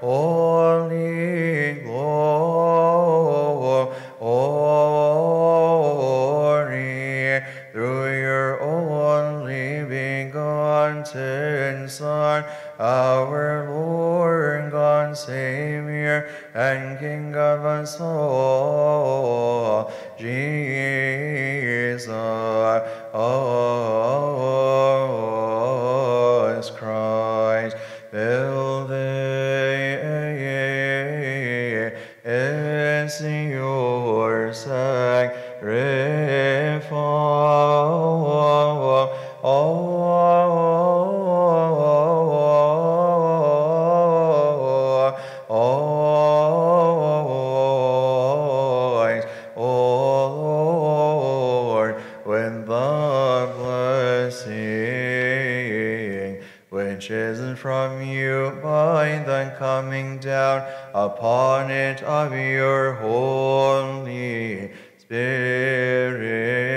holy glory through your only begotten Son, our Lord God, Savior, and King of us all, Jesus Christ. Which is from you by the coming down upon it of your Holy Spirit.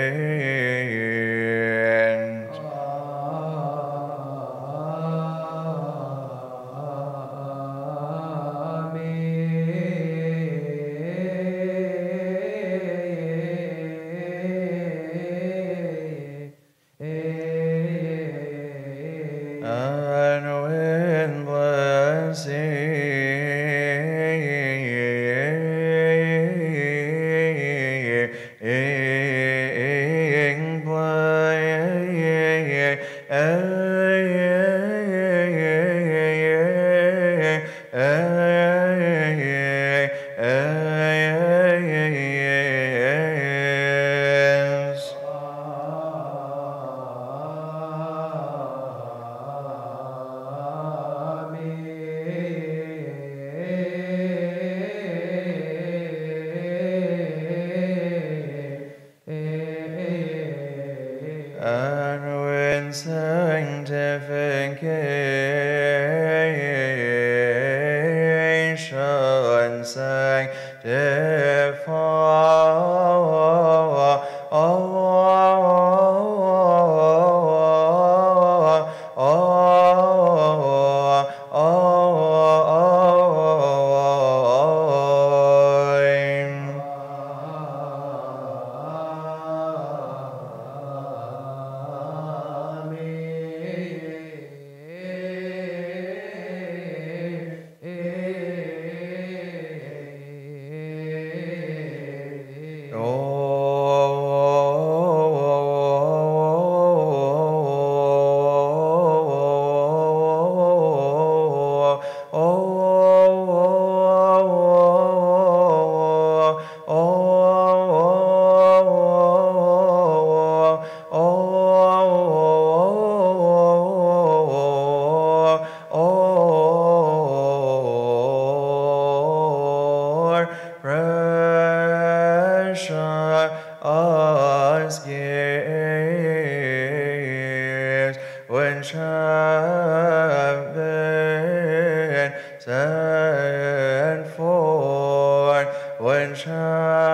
and when sanctification and for when shall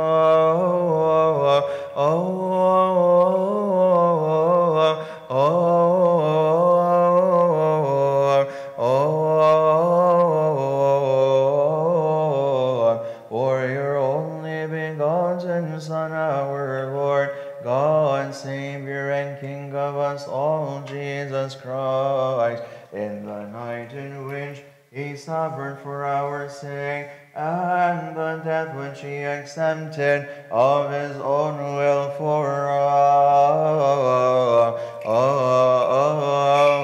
For your only begotten Son, our Lord, God, Savior, and King of us all, Jesus Christ, in the night in which he suffered for our sake, and the death which he accepted of his own will for us. Oh, oh, oh,